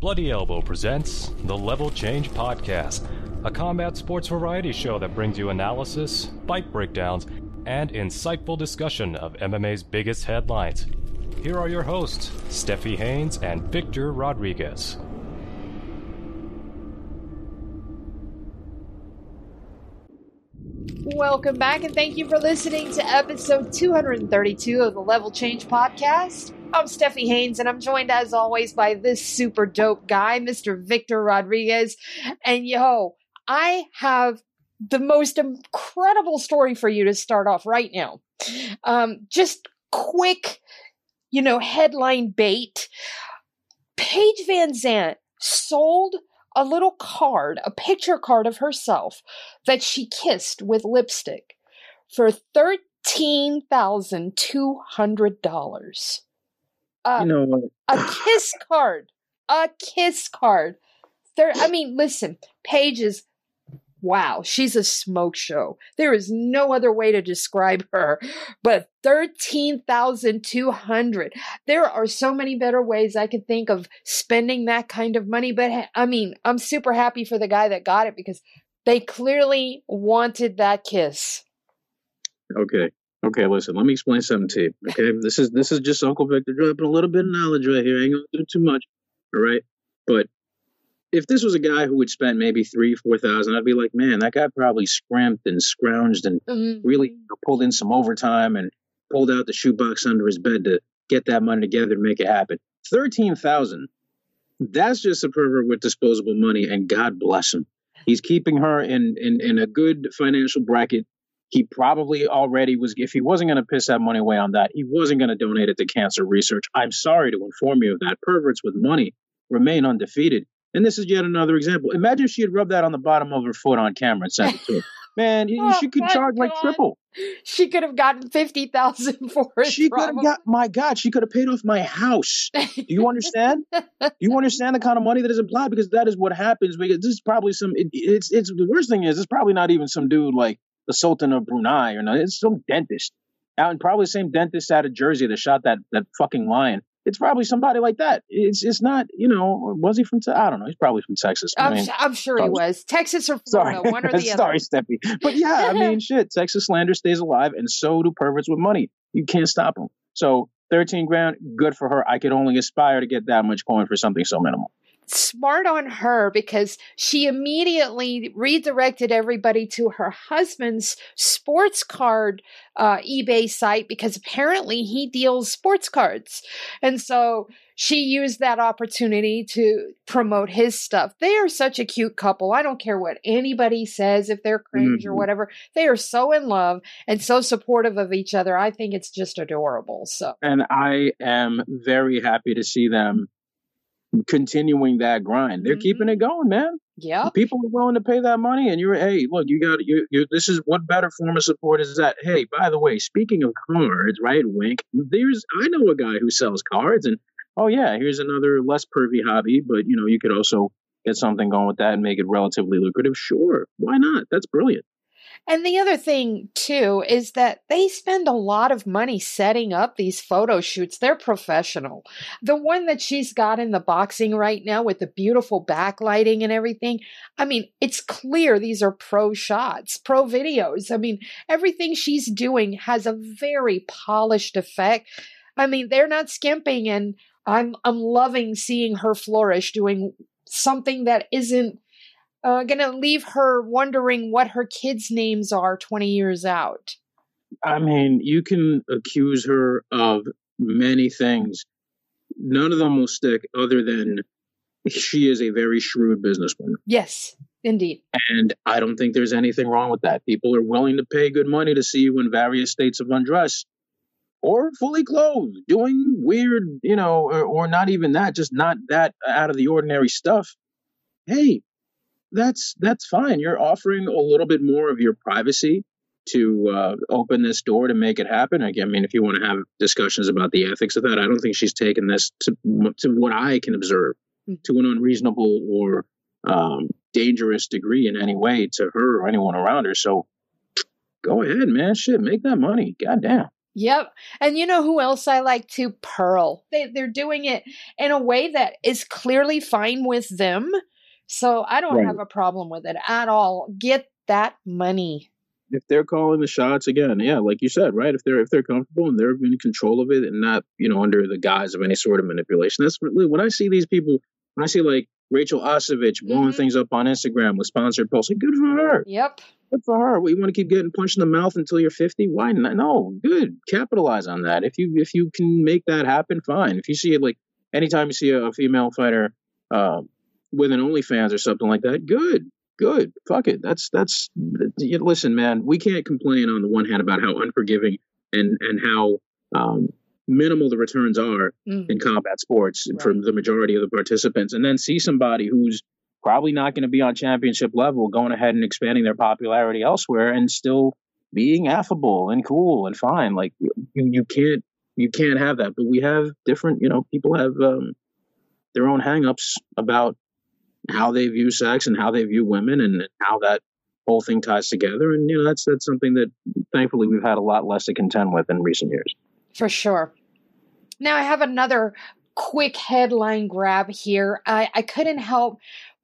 Bloody Elbow presents the Level Change Podcast, a combat sports variety show that brings you analysis, fight breakdowns, and insightful discussion of MMA's biggest headlines. Here are your hosts, Stephie Haynes and Victor Rodriguez. Welcome back, and thank you for listening to episode 232 of the Level Change Podcast. I'm Stephie Haynes, and I'm joined as always by this super dope guy, Mr. Victor Rodriguez. And yo, I have the most incredible story for you to start off right now. Um, just quick, you know, headline bait. Paige VanZant sold a little card, a picture card of herself that she kissed with lipstick for $13,200. Uh, you know what? a kiss card, a kiss card. There, I mean, listen, Paige is wow, she's a smoke show. There is no other way to describe her. But 13,200. There are so many better ways I could think of spending that kind of money, but I mean, I'm super happy for the guy that got it because they clearly wanted that kiss. Okay. Okay, listen, let me explain something to you. Okay. This is this is just Uncle Victor dropping a little bit of knowledge right here. I ain't gonna do too much. All right. But if this was a guy who would spend maybe three, four thousand, I'd be like, man, that guy probably scrimped and scrounged and Mhm. really pulled in some overtime and pulled out the shoebox under his bed to get that money together to make it happen. Thirteen thousand. That's just a pervert with disposable money, and God bless him. He's keeping her in in, in a good financial bracket. He probably already was. If he wasn't going to piss that money away on that, he wasn't going to donate it to cancer research. I'm sorry to inform you of that. Perverts with money remain undefeated. And this is yet another example. Imagine if she had rubbed that on the bottom of her foot on camera and sent it to him. Man, Oh, she could charge like triple. She could have gotten 50,000 for it. She could have got, my God, she could have paid off my house. Do you understand? Do you understand the kind of money that is implied? Because that is what happens. Because this is probably some. It, it's it's the worst thing is it's probably not even some dude like the Sultan of Brunei or no. It's some dentist out and probably the same dentist out of Jersey that shot that that fucking lion. It's probably somebody like that. It's it's not you know was he from I don't know. He's probably from Texas. I I'm, mean, s- I'm sure he was. Texas or Sorry, Florida, one or the other. sorry, Stephie. But yeah, I mean, shit. Texas slander stays alive, and so do perverts with money. You can't stop them. So thirteen grand, good for her. I could only aspire to get that much coin for something so minimal. Smart on her because she immediately redirected everybody to her husband's sports card uh, eBay site because apparently he deals sports cards. And so she used that opportunity to promote his stuff. They are such a cute couple. I don't care what anybody says, if they're cringe or Mhm. whatever. They are so in love and so supportive of each other. I think it's just adorable. So, And I am very happy to see them continuing that grind. They're Mhm. keeping it going, man. yeah. People are willing to pay that money, and you're hey, look, you got you. you this is what better form of support is that? Hey, by the way, speaking of cards, right? Wink. There's I know a guy who sells cards, and oh yeah, here's another less pervy hobby, but you know you could also get something going with that and make it relatively lucrative. Sure, why not? That's brilliant. And the other thing, too, is that they spend a lot of money setting up these photo shoots. They're professional. The one that she's got in the boxing right now with the beautiful backlighting and everything, I mean, it's clear these are pro shots, pro videos. I mean, everything she's doing has a very polished effect. I mean, they're not skimping, and I'm I'm loving seeing her flourish doing something that isn't uh, going to leave her wondering what her kids' names are 20 years out. I mean, you can accuse her of many things. None of them will stick, other than she is a very shrewd businesswoman. Yes, indeed. And I don't think there's anything wrong with that. People are willing to pay good money to see you in various states of undress or fully clothed, doing weird, you know, or, or not even that, just not that out of the ordinary stuff. Hey, that's that's fine. You're offering a little bit more of your privacy to uh, open this door to make it happen. Again, I mean, if you want to have discussions about the ethics of that, I don't think she's taken this to to what I can observe Mm. to an unreasonable or um, dangerous degree in any way to her or anyone around her. So go ahead, man. Shit, make that money. Goddamn. Yep. And you know who else I like to Pearl. They they're doing it in a way that is clearly fine with them. So I don't Right. have a problem with it at all. Get that money. if they're calling the shots again, yeah, like you said, right? If they're if they're comfortable and they're in control of it and not you know under the guise of any sort of manipulation, that's really when I see these people. When I see like Rachael Ostovich blowing Mhm. things up on Instagram with sponsored posts, like good for her, Yep. good for her. What you want to keep getting punched in the mouth until you're 50? Why not? No, good. Capitalize on that. If you if you can make that happen, fine. If you see it like anytime you see a, a female fighter uh, with an OnlyFans or something like that, good good. Fuck it. That's that's. Listen, man. We can't complain on the one hand about how unforgiving and and how um, minimal the returns are Mhm. in combat sports for the majority of the participants, and then see somebody who's probably not going to be on championship level going ahead and expanding their popularity elsewhere and still being affable and cool and fine. Like you, you can't you can't have that. But we have different. You know, people have um, their own hangups about how they view sex and how they view women and how that whole thing ties together. And you know, that's that's something that thankfully we've had a lot less to contend with in recent years. For sure. Now I have another quick headline grab here. I, I couldn't help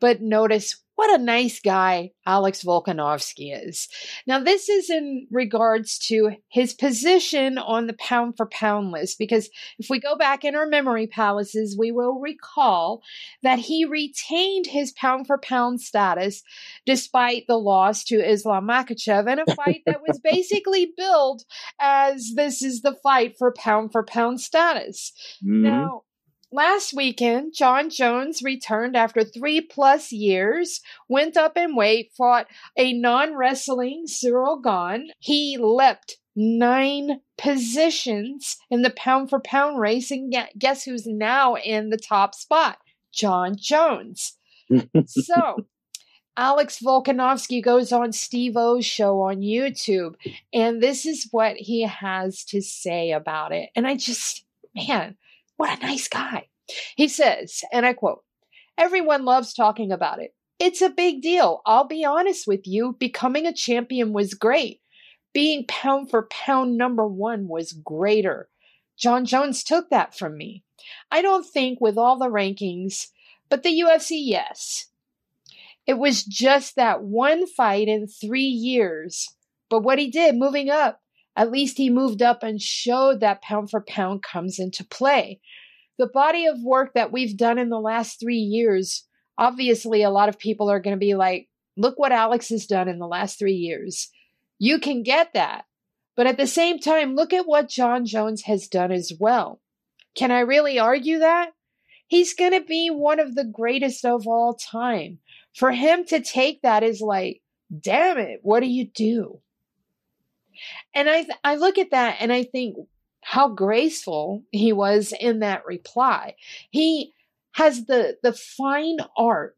but notice what a nice guy Alex Volkanovski is. Now, this is in regards to his position on the pound for pound list, because if we go back in our memory palaces, we will recall that he retained his pound for pound status despite the loss to Islam Makhachev in a fight that was basically billed as this is the fight for pound for pound status. Mhm. Now, last weekend, Jon Jones returned after three plus years, went up in weight, fought a non wrestling Ciryl Gane. He leapt nine positions in the pound for pound race, and guess who's now in the top spot? Jon Jones. So, Alex Volkanovski goes on Steve O's show on YouTube, and this is what he has to say about it. And I just, man, what a nice guy. He says, and I quote, Everyone loves talking about it. It's a big deal. I'll be honest with you, becoming a champion was great. Being pound for pound number one was greater. Jon Jones took that from me. I don't think with all the rankings, but the UFC, yes. It was just that one fight in three years. But what he did, moving up, at least he moved up and showed that pound for pound comes into play. The body of work that we've done in the last three years, obviously, a lot of people are going to be like, look what Alex has done in the last three years. You can get that. But at the same time, look at what Jon Jones has done as well. Can I really argue that? He's going to be one of the greatest of all time. For him to take that is like, damn it, what do you do? And I I look at that and I think how graceful he was in that reply. He has the the fine art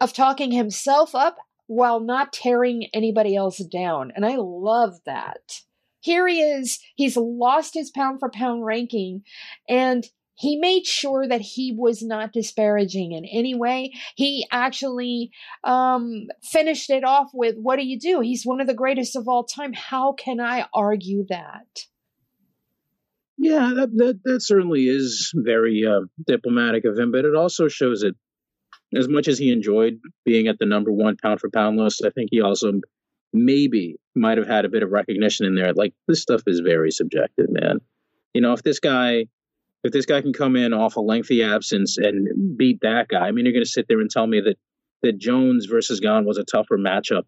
of talking himself up while not tearing anybody else down. And I love that. Here he is, he's lost his pound for pound ranking and he made sure that he was not disparaging in any way. He actually um, finished it off with, What do you do? He's one of the greatest of all time. How can I argue that? Yeah, that, that that certainly is very uh, diplomatic of him, but it also shows that as much as he enjoyed being at the number one pound for pound list, I think he also maybe might have had a bit of recognition in there. Like this stuff is very subjective, man. You know, if this guy if this guy can come in off a lengthy absence and beat that guy, I mean, you're going to sit there and tell me that that Jones versus Gane was a tougher matchup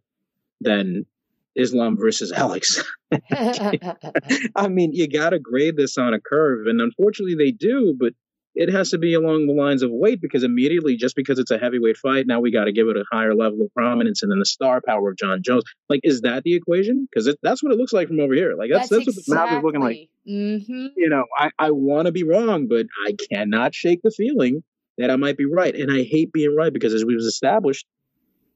than Islam versus Alex. I mean, you got to grade this on a curve, and unfortunately, they do. But it has to be along the lines of weight because immediately, just because it's a heavyweight fight, now we got to give it a higher level of prominence, and then the star power of Jon Jones. Like, is that the equation? Because that's what it looks like from over here. Like, that's that's, what the map is looking like. Mm-hmm. You know, I I want to be wrong, but I cannot shake the feeling that I might be right, and I hate being right because, as we've established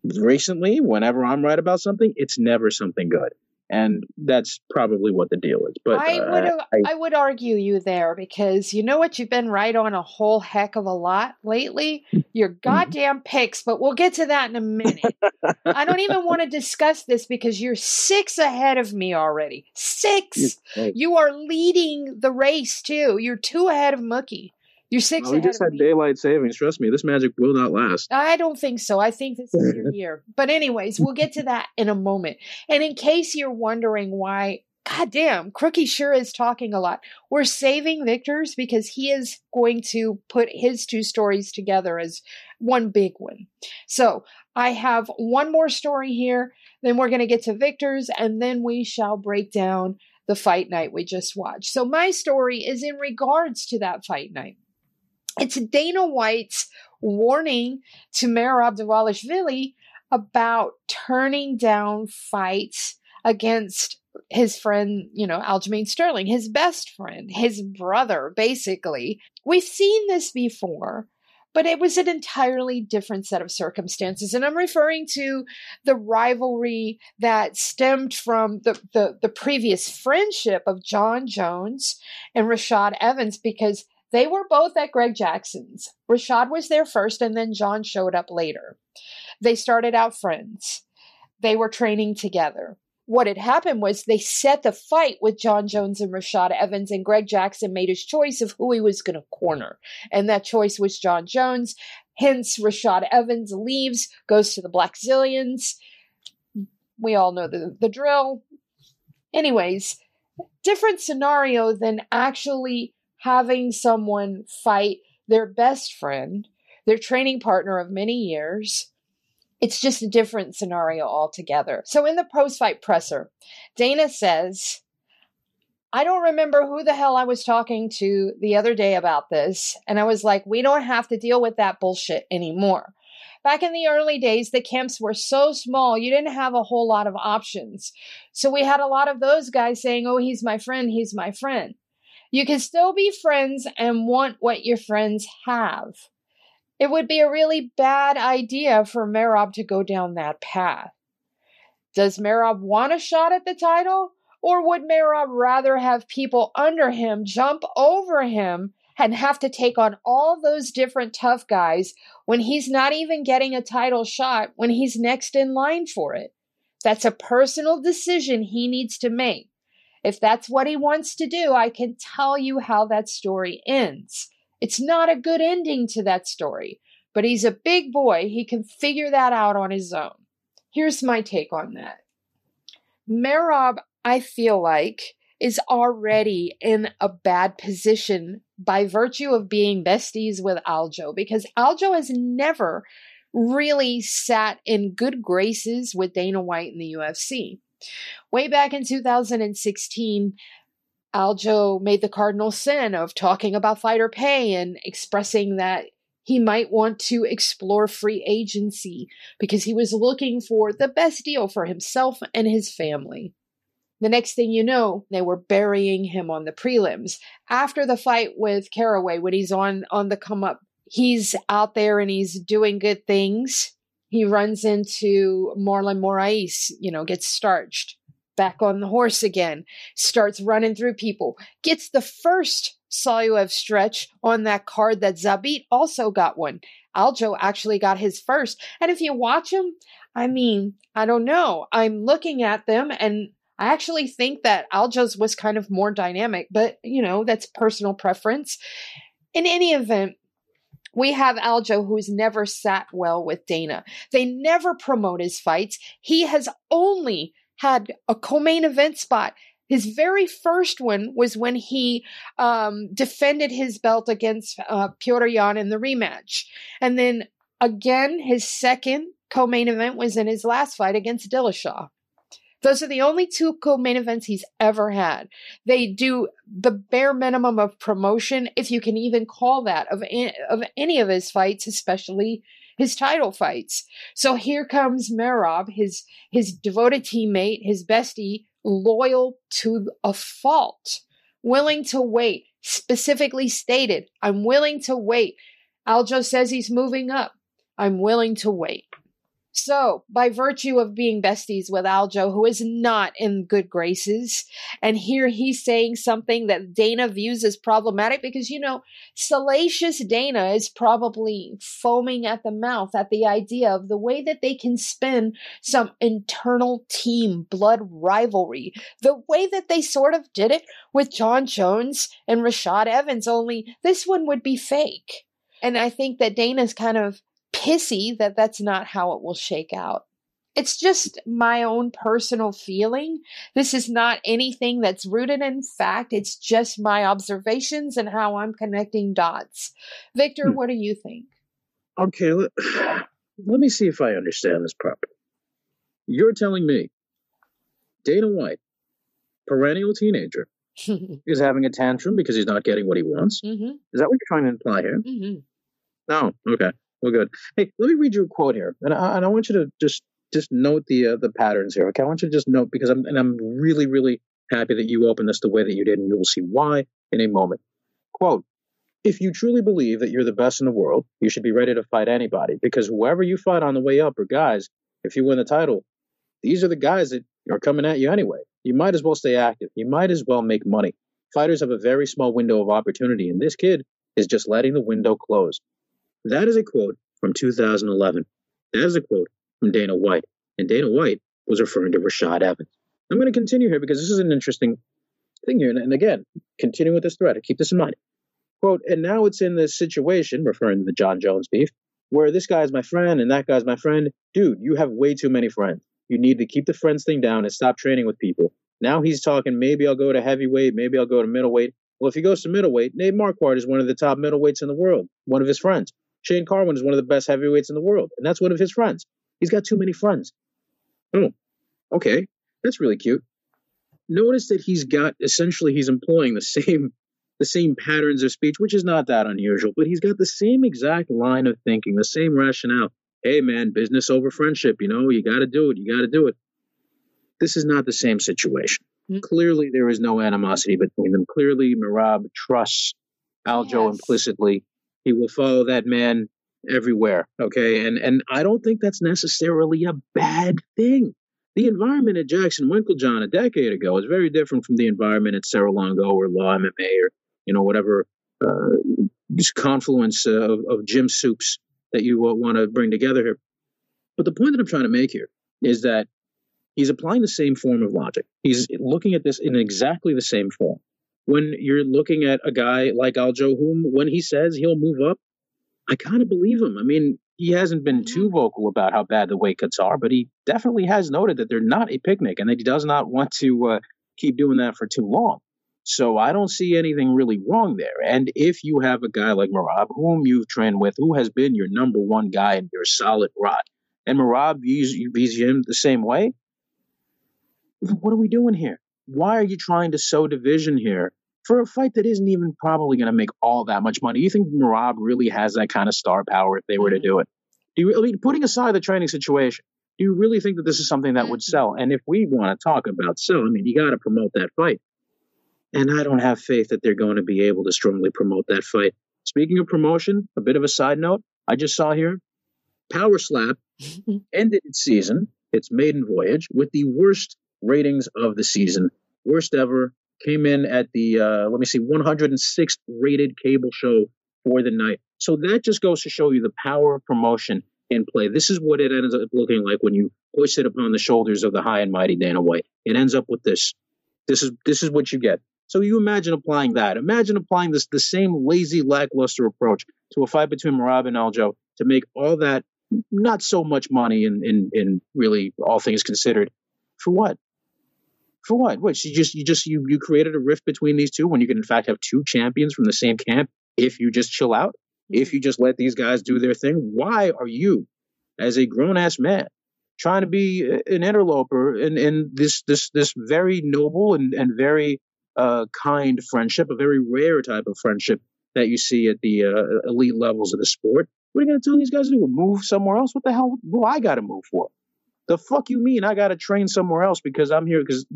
recently, whenever I'm right about something, it's never something good. And that's probably what the deal is. But I uh, would I, I, would argue you there because you know what you've been right on a whole heck of a lot lately. Your Mm-hmm. goddamn picks, but we'll get to that in a minute. I don't even want to discuss this because you're six ahead of me already. Six. You are leading the race too. You're two ahead of Mookie. You're six well, we just had daylight savings. Trust me, this magic will not last. I don't think so. I think this is your year. But anyways, we'll get to that in a moment. And in case you're wondering why, goddamn, Crookie sure is talking a lot. We're saving Victor's because he is going to put his two stories together as one big one. So I have one more story here. Then we're going to get to Victor's, and then we shall break down the fight night we just watched. So my story is in regards to that fight night. It's Dana White's warning to Merab Dvalishvili about turning down fights against his friend, you know, Aljamain Sterling, his best friend, his brother, basically. We've seen this before, but it was an entirely different set of circumstances. And I'm referring to the rivalry that stemmed from the, the, the previous friendship of Jon Jones and Rashad Evans because they were both at Greg Jackson's. Rashad was there first, and then Jon showed up later. They started out friends. They were training together. What had happened was they set the fight with Jon Jones and Rashad Evans, and Greg Jackson made his choice of who he was going to corner. And that choice was Jon Jones. Hence, Rashad Evans leaves, goes to the Blackzilians. We all know the, the drill. Anyways, different scenario than actually having someone fight their best friend, their training partner of many years. It's just a different scenario altogether. So, in the post fight presser, Dana says, I don't remember who the hell I was talking to the other day about this. And I was like, we don't have to deal with that bullshit anymore. Back in the early days, the camps were so small, you didn't have a whole lot of options. So we had a lot of those guys saying, oh, he's my friend, he's my friend. You can still be friends and want what your friends have. It would be a really bad idea for Merab to go down that path. Does Merab want a shot at the title? Or would Merab rather have people under him jump over him and have to take on all those different tough guys when he's not even getting a title shot when he's next in line for it? That's a personal decision he needs to make. If that's what he wants to do, I can tell you how that story ends. It's not a good ending to that story, but he's a big boy. He can figure that out on his own. Here's my take on that. Merab, I feel like, is already in a bad position by virtue of being besties with Aljo because Aljo has never really sat in good graces with Dana White in the UFC. Way back in 2016, Aljo made the cardinal sin of talking about fighter pay and expressing that he might want to explore free agency because he was looking for the best deal for himself and his family. The next thing you know, they were burying him on the prelims. After the fight with Caraway, when he's on, on the come up, he's out there and he's doing good things. He runs into Marlon Moraes, you know, gets starched, back on the horse again, starts running through people, gets the first Suloev stretch on that card that Zabit also got one. Aljo actually got his first. And if you watch him, I mean, I don't know. I'm looking at them and I actually think that Aljo's was kind of more dynamic, but you know, that's personal preference. In any event, we have Aljo who's never sat well with Dana. They never promote his fights. He has only had a co-main event spot. His very first one was when he um, defended his belt against uh, Petr Yan in the rematch. And then again, his second co-main event was in his last fight against Dillashaw. Those are the only two co-main events he's ever had. They do the bare minimum of promotion, if you can even call that, of of any of his fights, especially his title fights. So here comes Merab, his his devoted teammate, his bestie, loyal to a fault, willing to wait. Specifically stated, I'm willing to wait. Aljo says he's moving up. I'm willing to wait. So, by virtue of being besties with Aljo, who is not in good graces, and here he's saying something that Dana views as problematic because, you know, salacious Dana is probably foaming at the mouth at the idea of the way that they can spin some internal team blood rivalry, the way that they sort of did it with Jon Jones and Rashad Evans, only this one would be fake. And I think that Dana's kind of pissy that that's not how it will shake out. It's just my own personal feeling. This is not anything that's rooted in fact. It's just my observations and how I'm connecting dots. Victor, hmm. what do you think? Okay, let, let me see if I understand this properly. You're telling me Dana White, perennial teenager, is having a tantrum because he's not getting what he wants. Mm-hmm. Is that what you're trying to imply here? Mm-hmm. No. Okay. Well, good. Hey, let me read you a quote here, and I, and I want you to just just note the uh, the patterns here. Okay, I want you to just note because I'm and I'm really really happy that you opened this the way that you did, and you will see why in a moment. Quote: If you truly believe that you're the best in the world, you should be ready to fight anybody because whoever you fight on the way up are guys. If you win the title, these are the guys that are coming at you anyway. You might as well stay active. You might as well make money. Fighters have a very small window of opportunity, and this kid is just letting the window close. That is a quote from 2011. That is a quote from Dana White. And Dana White was referring to Rashad Evans. I'm going to continue here because this is an interesting thing here. And, again, continue with this thread. Keep this in mind. Quote, and now it's in this situation, referring to the Jon Jones beef, where this guy's my friend and that guy's my friend. Dude, you have way too many friends. You need to keep the friends thing down and stop training with people. Now he's talking, maybe I'll go to heavyweight, maybe I'll go to middleweight. Well, if he goes to middleweight, Nate Marquardt is one of the top middleweights in the world, one of his friends. Shane Carwin is one of the best heavyweights in the world, and that's one of his friends. He's got too many friends. Oh, okay. That's really cute. Notice that he's got essentially he's employing the same the same patterns of speech, which is not that unusual, but he's got the same exact line of thinking, the same rationale. Hey man, business over friendship, you know, you gotta do it, you gotta do it. This is not the same situation. Mm-hmm. Clearly there is no animosity between them. Clearly Merab trusts Aljo yes. implicitly he will follow that man everywhere. Okay. And and I don't think that's necessarily a bad thing. The environment at Jackson Winkeljohn a decade ago was very different from the environment at Serra Longo or Law MMA or, you know, whatever uh, confluence of, of gym soups that you want to bring together here. But the point that I'm trying to make here is that he's applying the same form of logic. He's looking at this in exactly the same form when you're looking at a guy like Aljo, whom when he says he'll move up, I kind of believe him. I mean, he hasn't been too mm-hmm. vocal about how bad the weight cuts are, but he definitely has noted that they're not a picnic and that he does not want to uh, keep doing that for too long. So I don't see anything really wrong there. And if you have a guy like Merab, whom you've trained with, who has been your number one guy and your solid rock, and Merab views, views him the same way, what are we doing here? why are you trying to sow division here for a fight that isn't even probably going to make all that much money? You think Merab really has that kind of star power if they were to mm-hmm. do it? Do you, I mean, putting aside the training situation, do you really think that this is something that would mm-hmm. sell? And if we want to talk about sell, I mean, you got to promote that fight. And I don't have faith that they're going to be able to strongly promote that fight. Speaking of promotion, a bit of a side note, I just saw here Power Slap ended its season, its maiden voyage, with the worst ratings of the season. Worst ever. Came in at the, uh, let me see, 106th rated cable show for the night. So that just goes to show you the power of promotion in play. This is what it ends up looking like when you hoist it upon the shoulders of the high and mighty Dana White. It ends up with this. This is this is what you get. So you imagine applying that. Imagine applying this the same lazy, lackluster approach to a fight between Merab and Aljo to make all that not so much money in in, in really all things considered. For what? For what? What? You just you just you you created a rift between these two when you can in fact have two champions from the same camp if you just chill out, if you just let these guys do their thing. Why are you, as a grown ass man, trying to be an interloper in, in this this this very noble and, and very uh, kind friendship, a very rare type of friendship that you see at the uh, elite levels of the sport. What are you going to tell these guys to do? Move somewhere else? What the hell do I got to move for? The fuck you mean I got to train somewhere else because I'm here because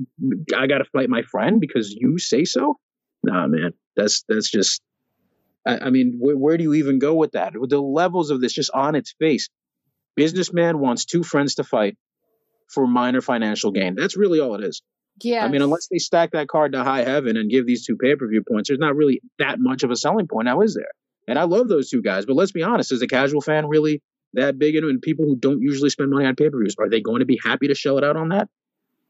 I got to fight my friend because you say so? Nah, man, that's that's just. I, I mean, where, where do you even go with that? With the levels of this just on its face, Businessman wants two friends to fight for minor financial gain. That's really all it is. Yeah. I mean, unless they stack that card to high heaven and give these two pay per view points, there's not really that much of a selling point now, is there? And I love those two guys, but let's be honest, is a casual fan really that big and people who don't usually spend money on pay per views? Are they going to be happy to shell it out on that?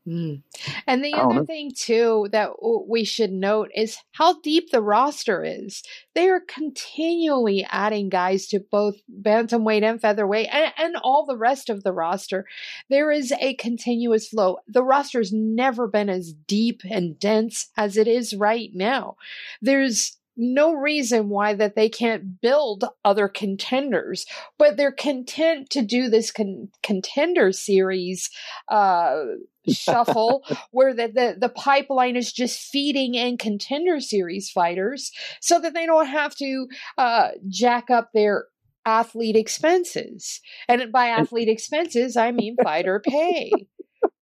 Mm. And the other know. thing too that we should note is how deep the roster is. They are continually adding guys to both bantamweight and featherweight, and, and all the rest of the roster. There is a continuous flow. The roster's never been as deep and dense as it is right now. There's no reason why that they can't build other contenders, but they're content to do this con- contender series uh, shuffle where the, the, the pipeline is just feeding in contender series fighters so that they don't have to uh, jack up their athlete expenses. And by athlete expenses, I mean fighter pay.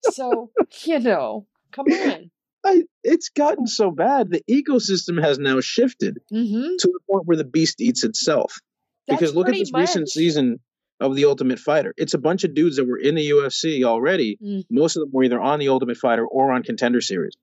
So, you know, come on. I, it's gotten so bad. The ecosystem has now shifted Mm-hmm. to the point where the beast eats itself. because look at this recent season of the Ultimate Fighter. It's a bunch of dudes that were in the UFC already. Mm. Most of them were either on the Ultimate Fighter or on Contender Series.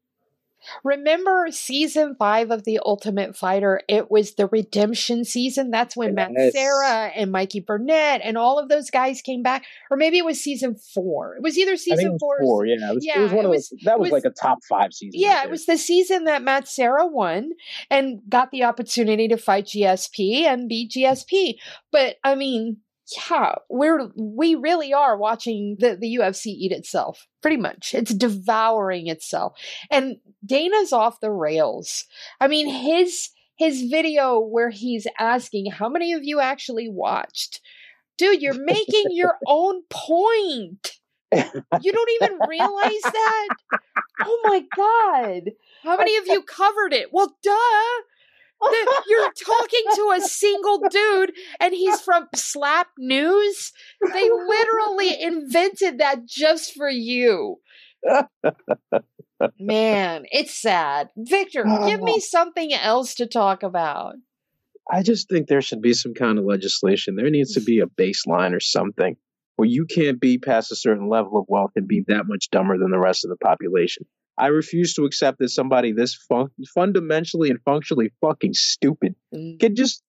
Remember season five of The Ultimate Fighter? It was the redemption season. That's when Matt Serra and Mikey Burnett and all of those guys came back. Or maybe it was season four. It was either season was four. or four. Yeah, it was, it was one of was- those. That was, was- like a top five season. Yeah, right it was the season that Matt Serra won and got the opportunity to fight GSP and beat GSP. But I mean, yeah, we're we really are watching the, the UFC eat itself. Pretty much. It's devouring itself. And Dana's off the rails. I mean, his his video where he's asking how many of you actually watched. Dude, you're making your own point. You don't even realize that? Oh my god. How many of you covered it? Well, duh. You're talking to a single dude and he's from Slap News. They literally invented that just for you. Man, it's sad. Victor, give me something else to talk about. I just think there should be some kind of legislation. There needs to be a baseline or something where you can't be past a certain level of wealth and be that much dumber than the rest of the population. I refuse to accept that somebody this fun- fundamentally and functionally fucking stupid Mm, can just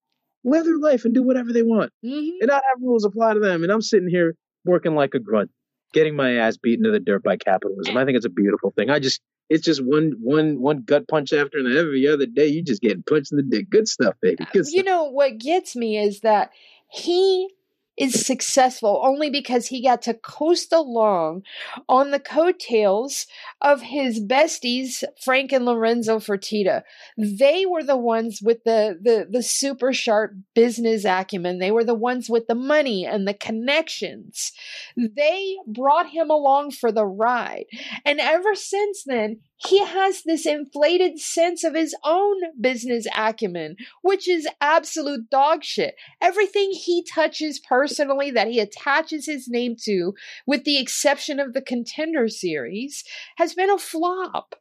live their life and do whatever they want mhm. and not have rules apply to them. And I'm sitting here working like a grunt, getting my ass beaten to the dirt by capitalism. I think it's a beautiful thing. I just it's just one one one gut punch after and every other day you just getting punched in the dick. Good stuff, baby. Good You know, what gets me is that he is successful only because he got to coast along on the coattails of his besties, Frank and Lorenzo Fertitta. They were the ones with the, the, the super sharp business acumen. They were the ones with the money and the connections. They brought him along for the ride. And ever since then, he has this inflated sense of his own business acumen, which is absolute dog shit. Everything he touches personally that he attaches his name to, with the exception of the contender series, has been a flop.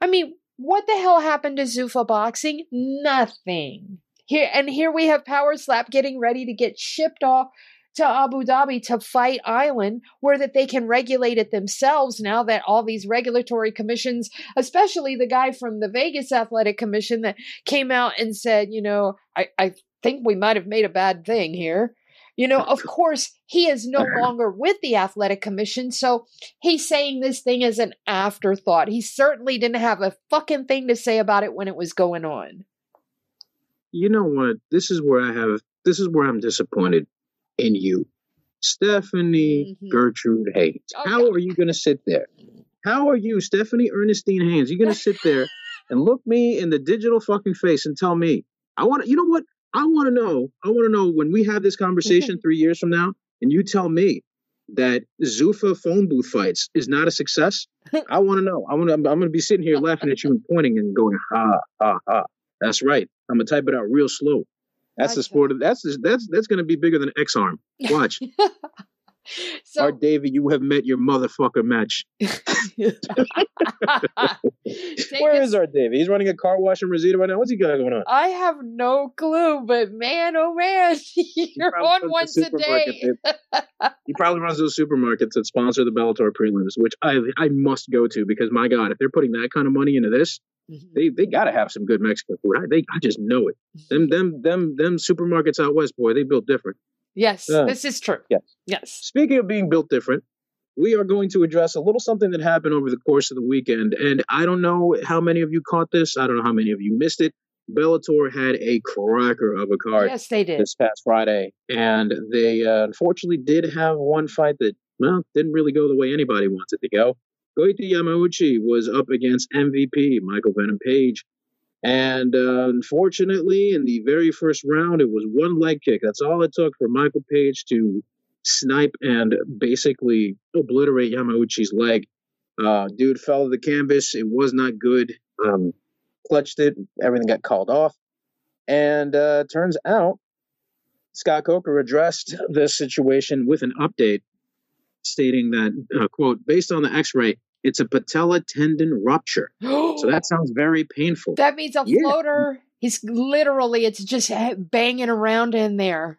I mean, what the hell happened to Zuffa Boxing? Nothing. Here and here we have Power Slap getting ready to get shipped off to Abu Dhabi to fight Island, where that they can regulate it themselves now that all these regulatory commissions, especially the guy from the Vegas Athletic Commission that came out and said, you know, I, I think we might have made a bad thing here. You know, of course, he is no longer with the athletic commission, so he's saying this thing as an afterthought. He certainly didn't have a fucking thing to say about it when it was going on. you know what? This is where I have this is where I'm disappointed in you. Stephanie Mhm. Gertrude Hayes. Oh, How yeah. are you gonna sit there? How are you, Stephanie Ernestine Hayes? You gonna sit there and look me in the digital fucking face and tell me, I wanna you know what? I wanna know, I wanna know when we have this conversation three years from now, and you tell me that Zuffa phone booth fights is not a success. I want to know. I want to. I'm going to be sitting here laughing at you and pointing and going, ha, ha, ha. That's right. I'm gonna type it out real slow. That's the sport. Of, that's that's that's going to be bigger than XARM. Watch. So Art Davie, you have met your motherfucker match. Where is Where it- is Art Davie? He's running a car wash in Rosita right now. What's he got going on? I have no clue, but man, oh man, you're on once a day. He probably runs those supermarkets that sponsor the Bellator prelims, which I I must go to because my God, if they're putting that kind of money into this, Mm-hmm. they they got to have some good Mexican food. I, they I just know it. Them mm-hmm. them them them supermarkets out west, boy, they built different. yes, Yeah. this is true. Yes. Yes. Speaking of being built different, we are going to address a little something that happened over the course of the weekend. And I don't know how many of you caught this. I don't know how many of you missed it. Bellator had a cracker of a card Yes, they did. this past Friday, and they uh, unfortunately did have one fight that, well, didn't really go the way anybody wants it to go. Goiti Yamauchi was up against MVP Michael Venom Page. And uh, unfortunately, in the very first round, it was one leg kick. That's all it took for Michael Page to snipe and basically obliterate Yamauchi's leg. Uh, dude fell to the canvas. It was not good. Um, clutched it. Everything got called off. And uh, turns out Scott Coker addressed this situation with an update stating that, uh, quote, based on the x ray, it's a patella tendon rupture. So that sounds very painful. that means a Yeah. floater. He's literally, it's just banging around in there.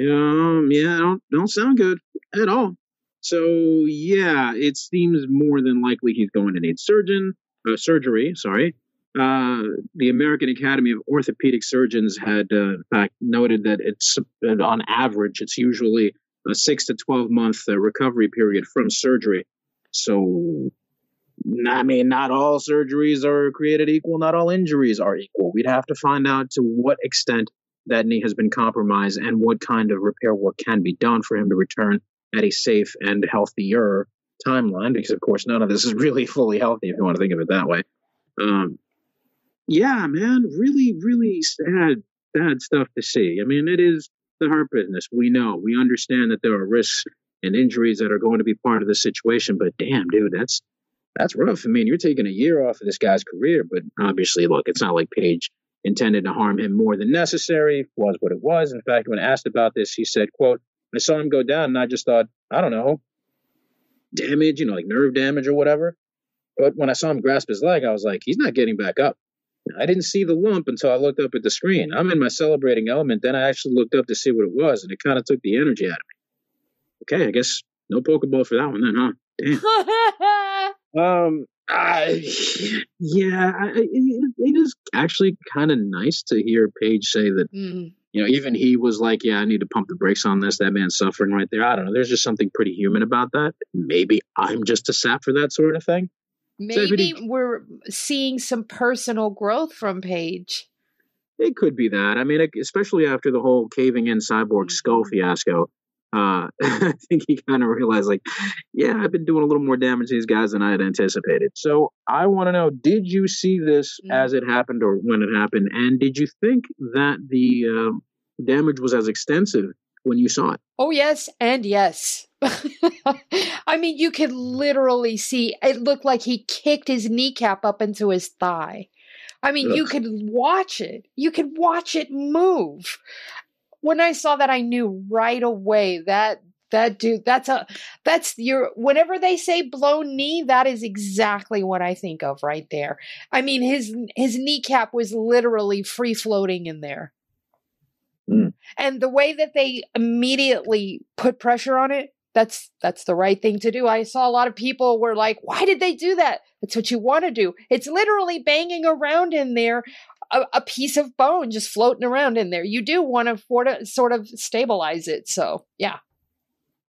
Um, yeah, don't don't sound good at all. So yeah, it seems more than likely he's going to need surgeon uh, surgery. Sorry. Uh, the American Academy of Orthopedic Surgeons had, uh, in fact, noted that it's on average it's usually a six to twelve month uh, recovery period from surgery. So, I mean, not all surgeries are created equal. Not all injuries are equal. We'd have to find out to what extent that knee has been compromised and what kind of repair work can be done for him to return at a safe and healthier timeline because of course none of this is really fully healthy if you want to think of it that way um, yeah man really really sad sad stuff to see i mean it is the heart business we know we understand that there are risks and injuries that are going to be part of the situation but damn dude that's that's rough. I mean you're taking a year off of this guy's career but obviously look it's not like page intended to harm him more than necessary was what it was. In fact when asked about this he said quote i saw him go down and i just thought i don't know damage you know like nerve damage or whatever. But when i saw him grasp his leg i was like he's not getting back up. I didn't see the lump until i looked up at the screen. I'm in my celebrating element. Then i actually looked up to see what it was and it kind of took the energy out of me okay i guess no pokeball for that one then huh damn um, I, yeah, I, it, it is actually kind of nice to hear Page say that. Mm. You know, even he was like, "Yeah, I need to pump the brakes on this." That man's suffering right there. I don't know. There's just something pretty human about that. Maybe I'm just a sap for that sort of thing. Maybe we're seeing some personal growth from Page. It could be that. I mean, especially after the whole caving in cyborg skull Mhm. fiasco. Uh, I think he kind of realized, like, yeah, I've been doing a little more damage to these guys than I had anticipated. So I want to know: Did you see this Mm. as it happened, or when it happened? And did you think that the uh, damage was as extensive when you saw it? Oh, yes, and yes. I mean, you could literally see it looked like he kicked his kneecap up into his thigh. I mean, you could watch it. You could watch it move. When I saw that, I knew right away that that dude that's a that's your whenever they say blown knee that is exactly what i think of right there. I mean his his kneecap was literally free floating in there. Mm. and the way that they immediately put pressure on it that's that's the right thing to do. I saw a lot of people were like why did they do that? That's what you want to do. It's literally banging around in there a, a piece of bone just floating around in there. You do want to sort of stabilize it so yeah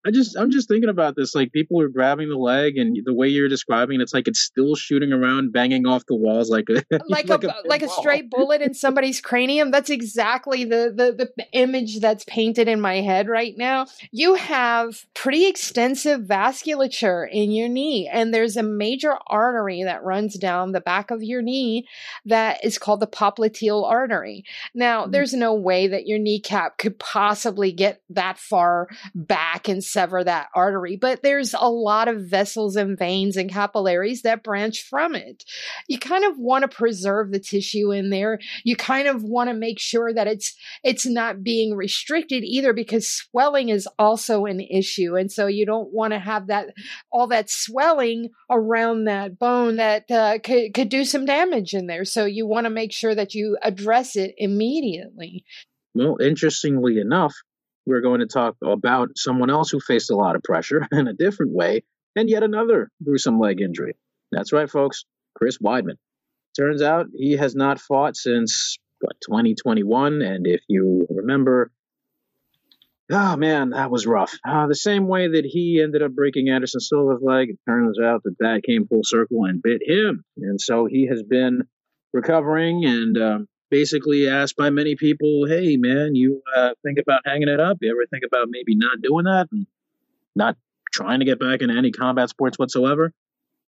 I just I'm just thinking about this. Like people are grabbing the leg, and the way you're describing, it, it's like it's still shooting around, banging off the walls like a like, a, like a stray bullet in somebody's cranium. That's exactly the, the the image that's painted in my head right now. You have pretty extensive vasculature in your knee, and there's a major artery that runs down the back of your knee that is called the popliteal artery. Now, Mhm. there's no way that your kneecap could possibly get that far back and sever that artery, but there's a lot of vessels and veins and capillaries that branch from it. You kind of want to preserve the tissue in there. You kind of want to make sure that it's it's not being restricted either because swelling is also an issue. And so you don't want to have that all that swelling around that bone that uh, could could do some damage in there. So you want to make sure that you address it immediately. Well, interestingly enough, we're going to talk about someone else who faced a lot of pressure in a different way and yet another gruesome leg injury. That's right, folks. Chris Weidman. Turns out he has not fought since what, 2021. And if you remember, oh man, that was rough. Uh, the same way that he ended up breaking Anderson Silva's leg, it turns out that that came full circle and bit him. And so he has been recovering and um, basically asked by many people, "Hey, man, you uh, think about hanging it up? You ever think about maybe not doing that and not trying to get back into any combat sports whatsoever?"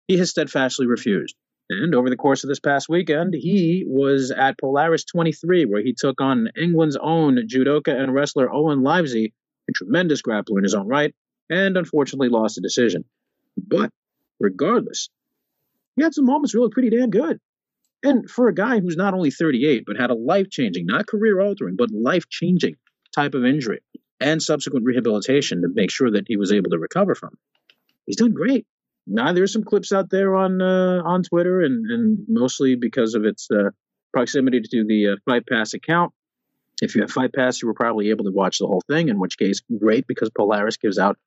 He has steadfastly refused. And over the course of this past weekend, he was at Polaris 23, where he took on England's own judoka and wrestler Owen Livesey, a tremendous grappler in his own right, and unfortunately lost the decision. But regardless, he had some moments really pretty damn good. And for a guy who's not only 38, but had a life changing, not career altering, but life changing type of injury and subsequent rehabilitation to make sure that he was able to recover from it, he's done great. Now, there's some clips out there on uh, on Twitter, and, and mostly because of its uh, proximity to the uh, Fight Pass account. If you have Fight Pass, you were probably able to watch the whole thing, in which case, great, because Polaris gives out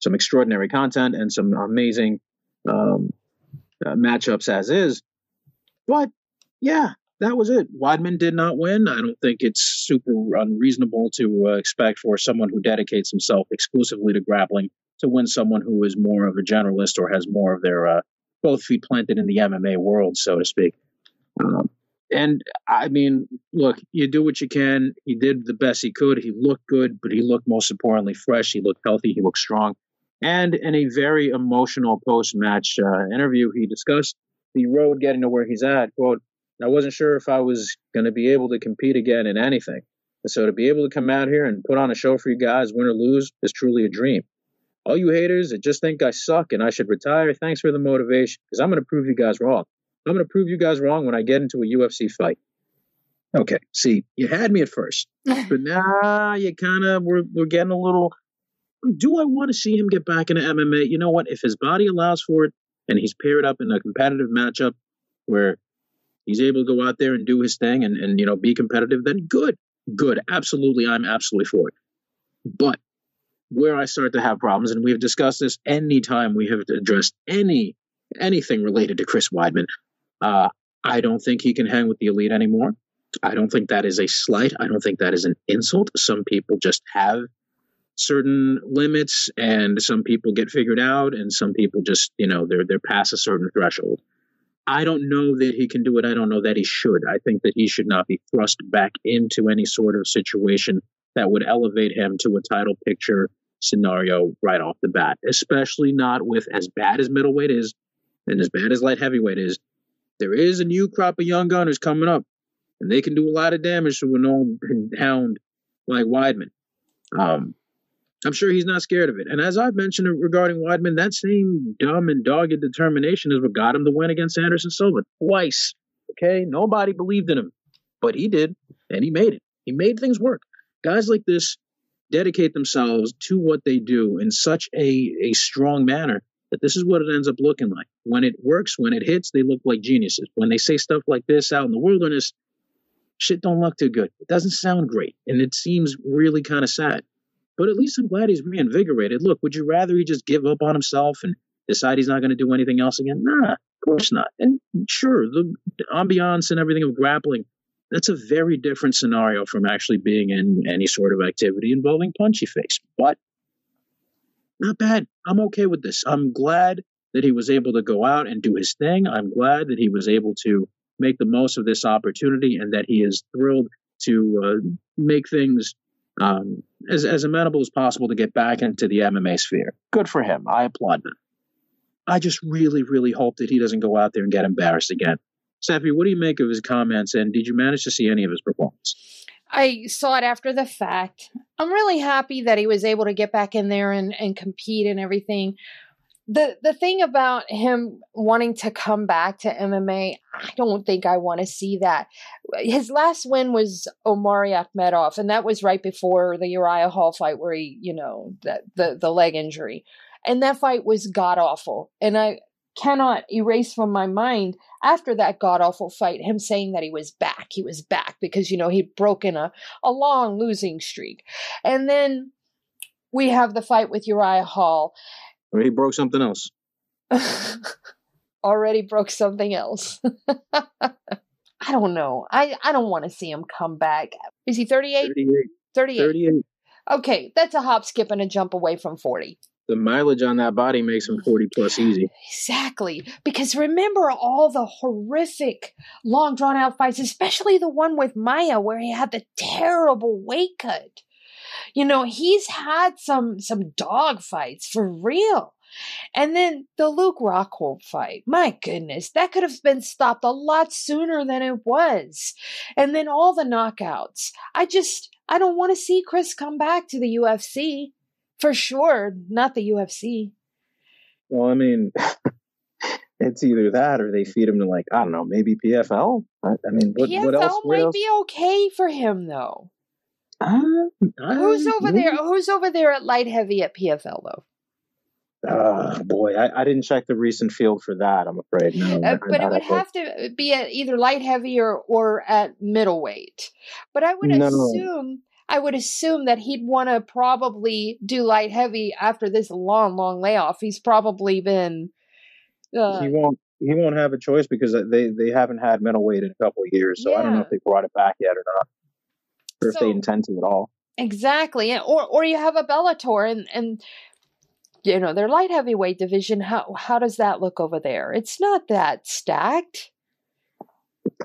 some extraordinary content and some amazing um, uh, matchups as is. But yeah, that was it. Weidman did not win. I don't think it's super unreasonable to uh, expect for someone who dedicates himself exclusively to grappling to win someone who is more of a generalist or has more of their uh, both feet planted in the MMA world, so to speak. Um, and I mean, look, you do what you can. He did the best he could. He looked good, but he looked most importantly fresh. He looked healthy. He looked strong. And in a very emotional post match uh, interview, he discussed the road getting to where he's at. Quote, I wasn't sure if I was going to be able to compete again in anything. And so to be able to come out here and put on a show for you guys, win or lose, is truly a dream. All you haters that just think I suck and I should retire, thanks for the motivation, because I'm going to prove you guys wrong. I'm going to prove you guys wrong when I get into a UFC fight. Okay, see, you had me at first, but now you kind of we're we're getting a little. Do I want to see him get back into MMA? You know what? If his body allows for it, and he's paired up in a competitive matchup where he's able to go out there and do his thing and, and you know be competitive, then good, good, absolutely, I'm absolutely for it. But where I start to have problems, and we've discussed this anytime we have addressed any anything related to Chris Weidman, uh, I don't think he can hang with the elite anymore. I don't think that is a slight. I don't think that is an insult. Some people just have certain limits, and some people get figured out, and some people just you know they're they're past a certain threshold. I don't know that he can do it. I don't know that he should. I think that he should not be thrust back into any sort of situation that would elevate him to a title picture scenario right off the bat, especially not with as bad as middleweight is and as bad as light heavyweight is. There is a new crop of young gunners coming up, and they can do a lot of damage to an old hound like Weidman. Um, I'm sure he's not scared of it. And as I've mentioned regarding Weidman, that same dumb and dogged determination is what got him the win against Anderson Silva twice. Okay, nobody believed in him, but he did, and he made it. He made things work. Guys like this dedicate themselves to what they do in such a, a strong manner that this is what it ends up looking like. When it works, when it hits, they look like geniuses. When they say stuff like this out in the wilderness, shit don't look too good. It doesn't sound great, and it seems really kind of sad. But at least I'm glad he's reinvigorated. Look, would you rather he just give up on himself and decide he's not going to do anything else again? Nah, of course not. And sure, the ambiance and everything of grappling that's a very different scenario from actually being in any sort of activity involving punchy face. But not bad. I'm okay with this. I'm glad that he was able to go out and do his thing. I'm glad that he was able to make the most of this opportunity and that he is thrilled to uh, make things um, as, as amenable as possible to get back into the MMA sphere. Good for him. I applaud him. I just really, really hope that he doesn't go out there and get embarrassed again. Stephie, what do you make of his comments, and did you manage to see any of his performance? I saw it after the fact. I'm really happy that he was able to get back in there and, and compete and everything. The the thing about him wanting to come back to MMA, I don't think I want to see that. His last win was Omari Akhmedov, and that was right before the Uriah Hall fight where he, you know, the the, the leg injury. And that fight was god awful. And I cannot erase from my mind after that god awful fight him saying that he was back. He was back because, you know, he'd broken a, a long losing streak. And then we have the fight with Uriah Hall. Or he broke something else. Already broke something else. I don't know. I, I don't want to see him come back. Is he 38? 38. 38. 38. Okay, that's a hop, skip, and a jump away from 40. The mileage on that body makes him 40 plus easy. Exactly. Because remember all the horrific, long drawn out fights, especially the one with Maia where he had the terrible weight cut. You know, he's had some some dog fights for real. And then the Luke Rockhold fight. My goodness, that could have been stopped a lot sooner than it was. And then all the knockouts. I just I don't want to see Chris come back to the UFC. For sure, not the UFC. Well, I mean, it's either that or they feed him to like I don't know, maybe PFL. I, I mean, what, PFL what else? Might else? be okay for him though. Uh, Who's uh, over there? Who's over there at light heavy at PFL though? Oh boy, I, I didn't check the recent field for that. I'm afraid. No, Uh, but it would have to be at either light heavy or, or at middleweight. But I would No. assume I would assume that he'd want to probably do light heavy after this long, long layoff. He's probably been. Uh, he won't. He won't have a choice because they they haven't had middleweight in a couple of years. So I don't know if they brought it back yet or not, or if they intend to at all. Exactly. Or or you have a Bellator and and you know, their light heavyweight division, how how does that look over there? It's not that stacked.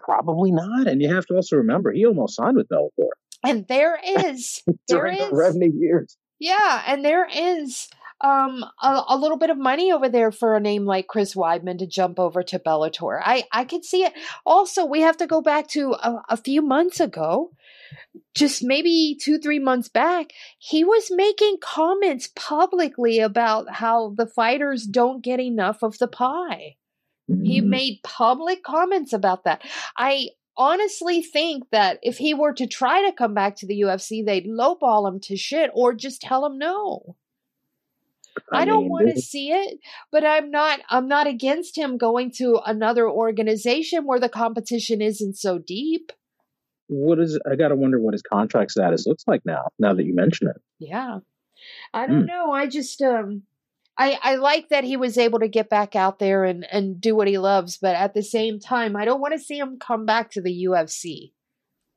Probably not. And you have to also remember he almost signed with Bellator And there is there during is the Rebney years. yeah, and there is um a, a little bit of money over there for a name like Chris Weidman to jump over to Bellator. I I could see it. Also, we have to go back to a, a few months ago. Just maybe two, three months back, he was making comments publicly about how the fighters don't get enough of the pie. He Mhm. made public comments about that. I honestly think that if he were to try to come back to the UFC, they'd lowball him to shit or just tell him no. I, don't mean, want to see it, but I'm not I'm not against him going to another organization where the competition isn't so deep. What is? I got to wonder what his contract status looks like now. Now that you mention it. Yeah. I don't Hmm. know. I just um I I like that he was able to get back out there and and do what he loves, but at the same time, I don't want to see him come back to the UFC.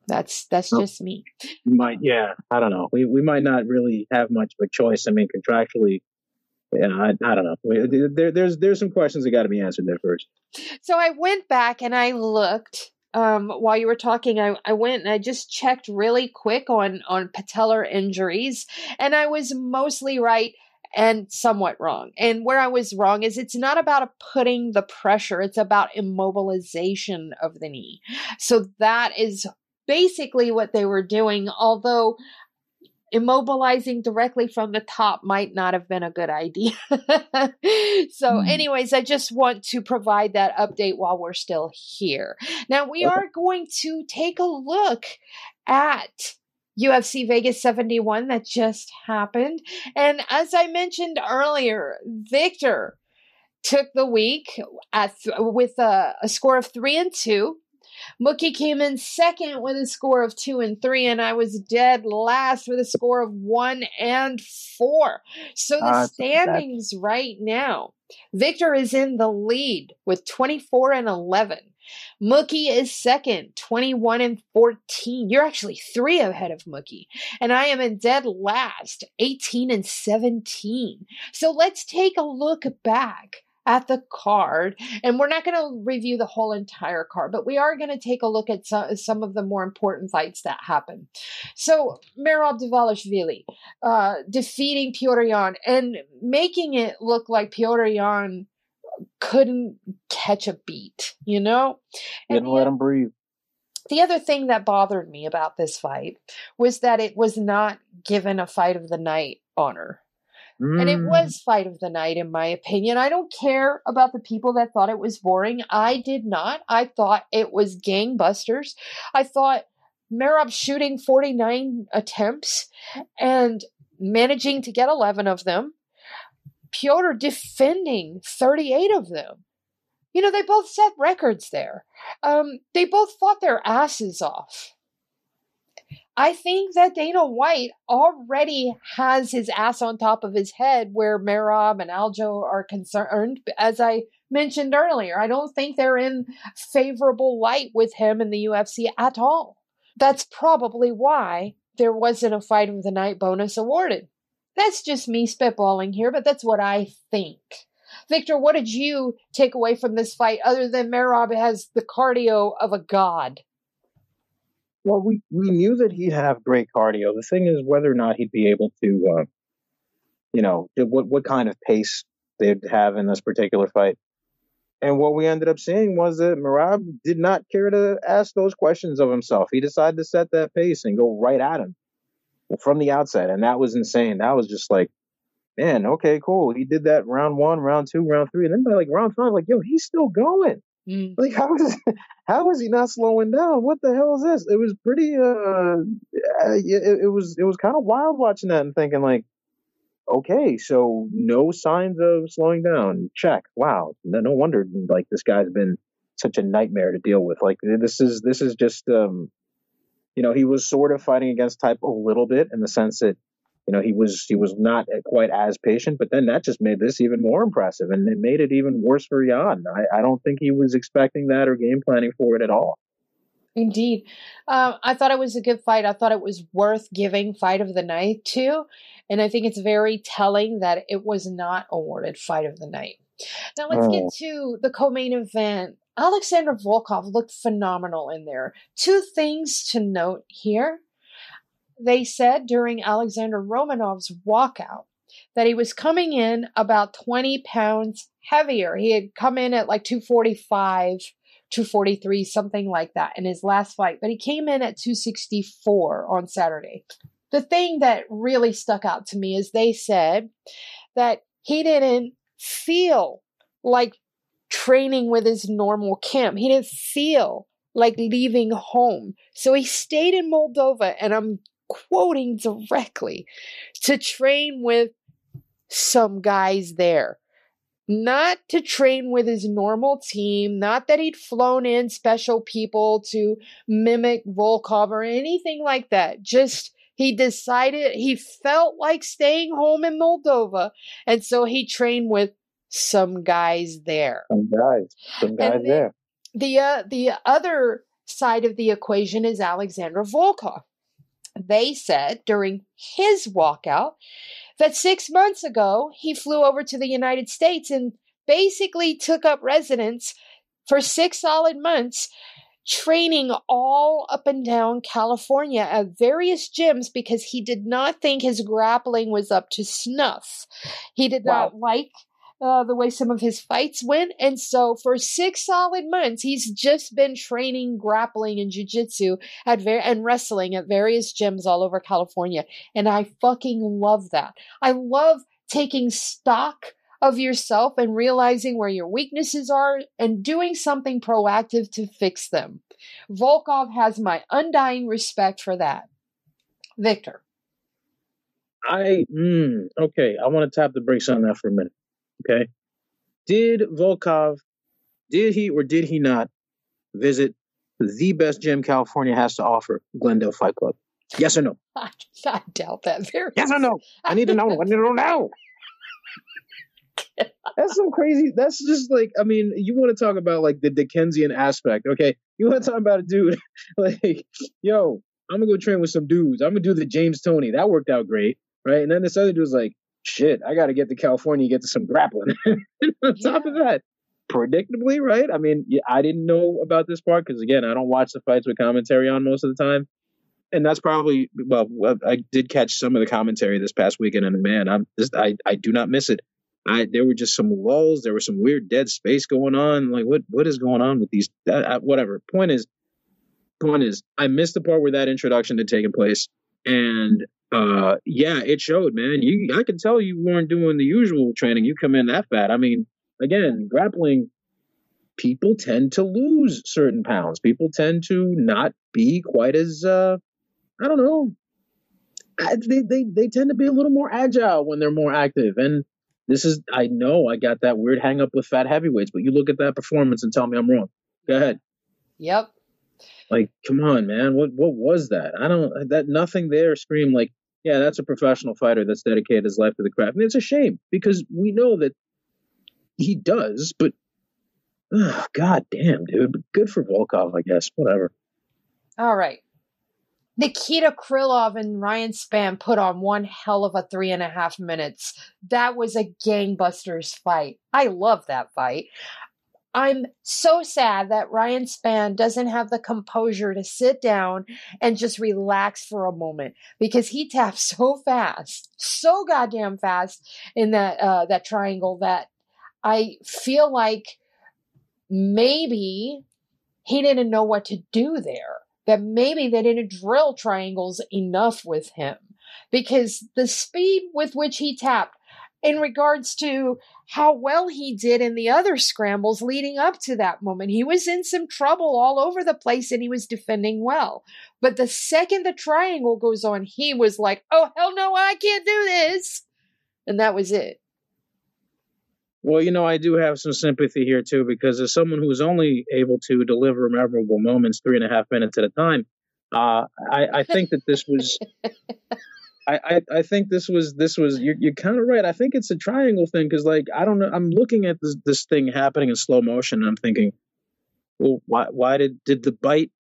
That's that's Nope. just me. Might, yeah. I don't know. We we might not really have much of a choice. I mean, contractually, yeah. I, I don't know. We, there, there's there's some questions that got to be answered there first. So I went back and I looked um, while you were talking. I, I went and I just checked really quick on on patellar injuries, and I was mostly right and somewhat wrong. And where I was wrong is it's not about putting the pressure; it's about immobilization of the knee. So that is basically what they were doing. Although immobilizing directly from the top might not have been a good idea. so, Hmm. anyways, I just want to provide that update while we're still here. Now, we are going to take a look at UFC Vegas 71 that just happened. And as I mentioned earlier, Victor took the week at th- with a, a score of three and two. Mookie came in second with a score of two and three, and I was dead last with a score of one and four. So the not standings right now Victor is in the lead with 24 and 11. Mookie is second, 21 and 14. You're actually three ahead of Mookie. And I am in dead last, 18 and 17. So let's take a look back at the card. And we're not going to review the whole entire card, but we are going to take a look at some, some of the more important fights that happened. So, Merab Dvalishvili uh, defeating Petr Yan and making it look like Petr Yan couldn't catch a beat, you know? And Didn't let him breathe. The other thing that bothered me about this fight was that it was not given a fight of the night honor. Mm. And it mm. was fight of the night, in my opinion. I don't care about the people that thought it was boring. I did not. I thought it was gangbusters. I thought Merab shooting 49 attempts and managing to get 11 of them. Petr defending 38 of them. You know, they both set records there. Um, they both fought their asses off. I think that Dana White already has his ass on top of his head where Merab and Aljo are concerned. As I mentioned earlier, I don't think they're in favorable light with him in the UFC at all. That's probably why there wasn't a fight of the night bonus awarded. That's just me spitballing here, but that's what I think. Victor, what did you take away from this fight other than Merab has the cardio of a god? Well, we, we knew that he'd have great cardio. The thing is whether or not he'd be able to, uh, you know, what what kind of pace they'd have in this particular fight. And what we ended up seeing was that Merab did not care to ask those questions of himself. He decided to set that pace and go right at him from the outset. And that was insane. That was just like, man, okay, cool. He did that round one, round two, round three. And then by like round five, like, yo, he's still going. Mm. Like, how is, how is he not slowing down? What the hell is this? It was pretty, uh, it, it was, it was kind of wild watching that and thinking like, okay, so no signs of slowing down. Check. Wow. No wonder like this guy's been such a nightmare to deal with. Like this is this is just um you know, he was sort of fighting against type a little bit in the sense that you know he was he was not quite as patient, but then that just made this even more impressive and it made it even worse for Yan. I, I don't think he was expecting that or game planning for it at all. Indeed. Um, I thought it was a good fight. I thought it was worth giving fight of the night to. And I think it's very telling that it was not awarded fight of the night. Now let's oh. get to the co-main event. Alexander Volkov looked phenomenal in there. Two things to note here. They said during Alexander Romanov's walkout that he was coming in about 20 pounds heavier. He had come in at like 245 243, something like that in his last fight, but he came in at 264 on Saturday. The thing that really stuck out to me is they said that he didn't feel like training with his normal camp. He didn't feel like leaving home. So he stayed in Moldova, and I'm quoting directly, to train with some guys there not to train with his normal team, not that he'd flown in special people to mimic Volkov or anything like that. Just he decided he felt like staying home in Moldova, and so he trained with some guys there. Some guys, some guys the, there. The uh, the other side of the equation is Alexander Volkov. They said during his walkout that six months ago he flew over to the United States and basically took up residence for six solid months training all up and down California at various gyms because he did not think his grappling was up to snuff. He did wow. not like uh, the way some of his fights went. And so for six solid months, he's just been training grappling and jujitsu at ver- and wrestling at various gyms all over California. And I fucking love that. I love taking stock of yourself and realizing where your weaknesses are and doing something proactive to fix them. Volkov has my undying respect for that. Victor. I mm, okay. I want to tap the brakes on that for a minute. Okay. Did Volkov, did he or did he not visit the best gym California has to offer, Glendale Fight Club? Yes or no? I, I doubt that very Yes or no? I need to know. I need to know now. that's some crazy. That's just like I mean, you want to talk about like the Dickensian aspect, okay? You want to talk about a dude like, yo, I'm gonna go train with some dudes. I'm gonna do the James Toney. That worked out great, right? And then this other dude dude's like, shit, I got to get to California, get to some grappling. On yeah. top of that, predictably, right? I mean, I didn't know about this part because again, I don't watch the fights with commentary on most of the time. And that's probably well, I did catch some of the commentary this past weekend, and man, I'm just I I do not miss it. I there were just some walls, there was some weird dead space going on. Like what what is going on with these? Uh, whatever. Point is, point is, I missed the part where that introduction had taken place, and uh, yeah, it showed, man. You, I can tell you weren't doing the usual training. You come in that fat. I mean, again, grappling people tend to lose certain pounds. People tend to not be quite as uh, I don't know. I, they, they they tend to be a little more agile when they're more active. And this is I know I got that weird hang up with fat heavyweights, but you look at that performance and tell me I'm wrong. Go ahead. Yep. Like, come on, man. What what was that? I don't that nothing there screamed like, yeah, that's a professional fighter that's dedicated his life to the craft. And it's a shame because we know that he does, but oh, god damn, dude. Good for Volkov, I guess. Whatever. All right. Nikita Krylov and Ryan Spann put on one hell of a three and a half minutes. That was a gangbusters fight. I love that fight. I'm so sad that Ryan Spann doesn't have the composure to sit down and just relax for a moment because he tapped so fast, so goddamn fast in that uh, that triangle that I feel like maybe he didn't know what to do there that maybe they didn't drill triangles enough with him because the speed with which he tapped in regards to how well he did in the other scrambles leading up to that moment. He was in some trouble all over the place and he was defending well. But the second the triangle goes on, he was like, oh, hell no, I can't do this. And that was it. Well, you know, I do have some sympathy here too, because as someone who's only able to deliver memorable moments three and a half minutes at a time, uh, I, I think that this was. I, I, I think this was this was you're, you're kind of right. I think it's a triangle thing because like I don't know. I'm looking at this this thing happening in slow motion. and I'm thinking, well, why why did did the bite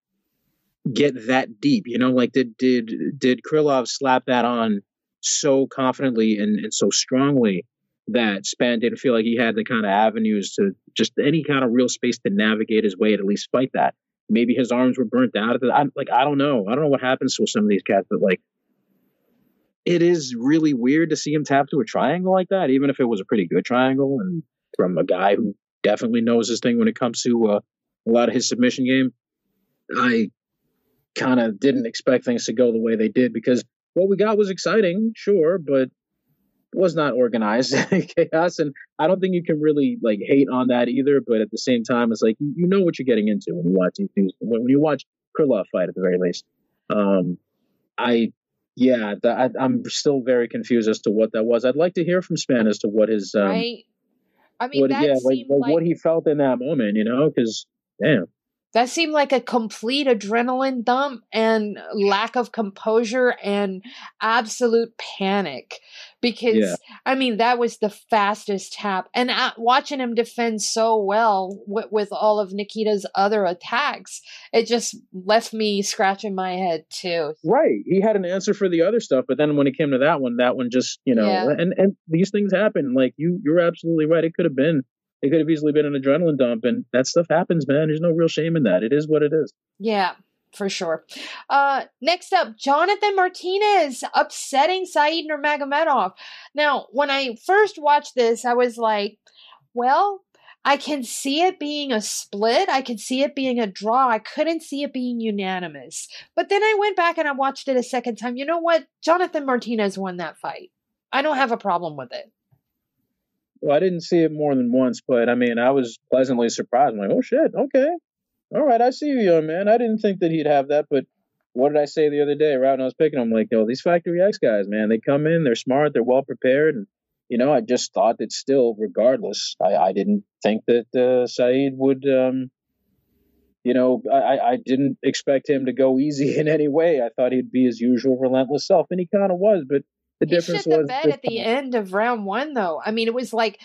get that deep? You know, like did did did Krylov slap that on so confidently and, and so strongly that Spann didn't feel like he had the kind of avenues to just any kind of real space to navigate his way to at least fight that. Maybe his arms were burnt out. At the, I, like I don't know. I don't know what happens to some of these cats, but like it is really weird to see him tap to a triangle like that, even if it was a pretty good triangle and from a guy who definitely knows his thing when it comes to uh, a lot of his submission game. I kind of didn't expect things to go the way they did because what we got was exciting, sure, but was not organized chaos and i don't think you can really like hate on that either but at the same time it's like you, you know what you're getting into when you watch these when, when you watch krylov fight at the very least um i yeah the, I, i'm still very confused as to what that was. I'd like to hear from spann as to what his um right? I mean what, that yeah like like what he felt in that moment you know because damn that seemed like a complete adrenaline dump and lack of composure and absolute panic because Yeah. i mean that was the fastest tap and uh, watching him defend so well with, with all of nikita's other attacks it just left me scratching my head too Right. He had an answer for the other stuff, but then when it came to that one, that one just, you know, Yeah. and and these things happen. Like you you're absolutely right. It could have been it could have easily been an adrenaline dump and that stuff happens, man. There's no real shame in that. It is what it is. Yeah, for sure. Uh, next up, Jonathan Martinez upsetting Saeed Nurmagomedov. Now, when I first watched this, I was like, well, I can see it being a split. I can see it being a draw. I couldn't see it being unanimous. But then I went back and I watched it a second time. You know what? Jonathan Martinez won that fight. I don't have a problem with it. Well, I didn't see it more than once, but I mean, I was pleasantly surprised. I'm like, oh shit, okay, all right, I see you, young man. I didn't think that he'd have that, but what did I say the other day? Right when I was picking, I'm like, yo, these Factory X guys, man, they come in, they're smart, they're well prepared, and you know, I just thought that still, regardless, I, I didn't think that uh, Saeed would, um, you know, I, I- I didn't expect him to go easy in any way. I thought he'd be his usual relentless self, and he kind of was, but the He difference shit the was bed at the end of round one, though. I mean, it was like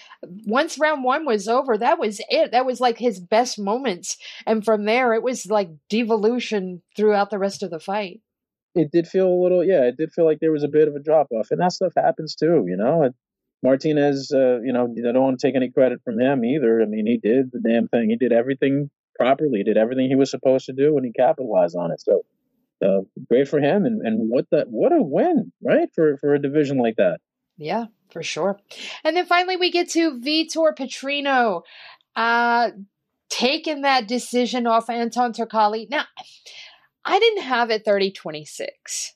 once round one was over, that was it. That was like his best moments, and from there, it was like devolution throughout the rest of the fight. it did feel a little yeah it did feel like there was a bit of a drop off and that stuff happens too you know? And martinez uh, you know i don't want to take any credit from him either. I mean he did the damn thing. He did everything properly. He did everything he was supposed to do and he capitalized on it. So uh, great for him and, and what that what a win right for for a division like that Yeah, for sure. And then finally, we get to Vitor Petrino uh, taking that decision off Anton Turkalj. Now, I didn't have it 30 26.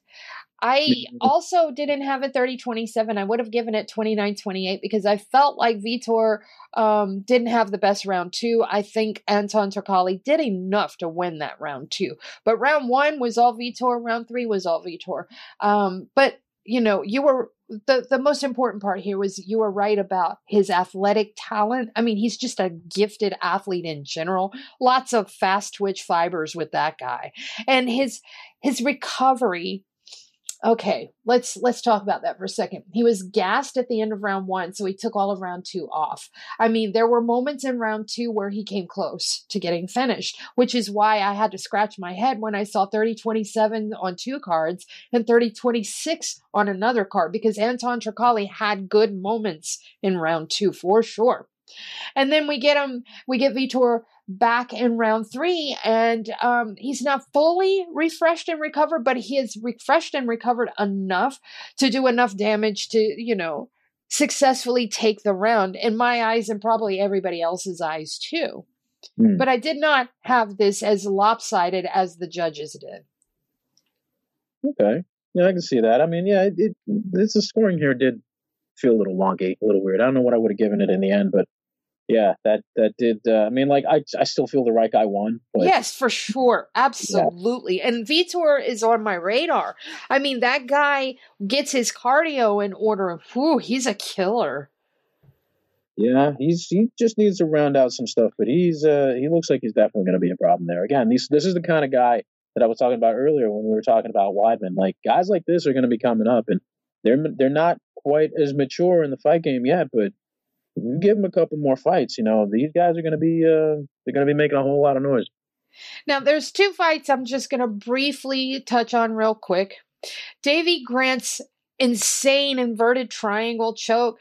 I also didn't have a 30 27. I would have given it 29 28 because I felt like Vitor um, didn't have the best round two. I think Anton Turkalj did enough to win that round two. But round one was all Vitor, round three was all Vitor. Um, but, you know, you were the the most important part here was you were right about his athletic talent. I mean, he's just a gifted athlete in general. Lots of fast twitch fibers with that guy. And his his recovery Okay, let's let's talk about that for a second. He was gassed at the end of round 1, so he took all of round 2 off. I mean, there were moments in round 2 where he came close to getting finished, which is why I had to scratch my head when I saw 30-27 on two cards and 30-26 on another card because Anton Turkalj had good moments in round 2 for sure. And then we get him, we get Vitor back in round three, and um, he's not fully refreshed and recovered, but he is refreshed and recovered enough to do enough damage to, you know, successfully take the round in my eyes and probably everybody else's eyes too. Mm. But I did not have this as lopsided as the judges did. Okay. Yeah, I can see that. I mean, yeah, it, it this the scoring here did feel a little elongate, a little weird. I don't know what I would have given it in the end, but yeah, that that did. Uh, I mean, like I I still feel the right guy won. But, yes, for sure, absolutely. Yeah. And Vitor is on my radar. I mean, that guy gets his cardio in order. Whew, he's a killer. Yeah, he's he just needs to round out some stuff, but he's uh he looks like he's definitely going to be a problem there. Again, these this is the kind of guy that I was talking about earlier when we were talking about Weidman. Like guys like this are going to be coming up, and they're they're not quite as mature in the fight game yet, but you give them a couple more fights, you know, these guys are going to be uh, they're going to be making a whole lot of noise. Now, there's two fights I'm just going to briefly touch on real quick. Davey Grant's insane inverted triangle choke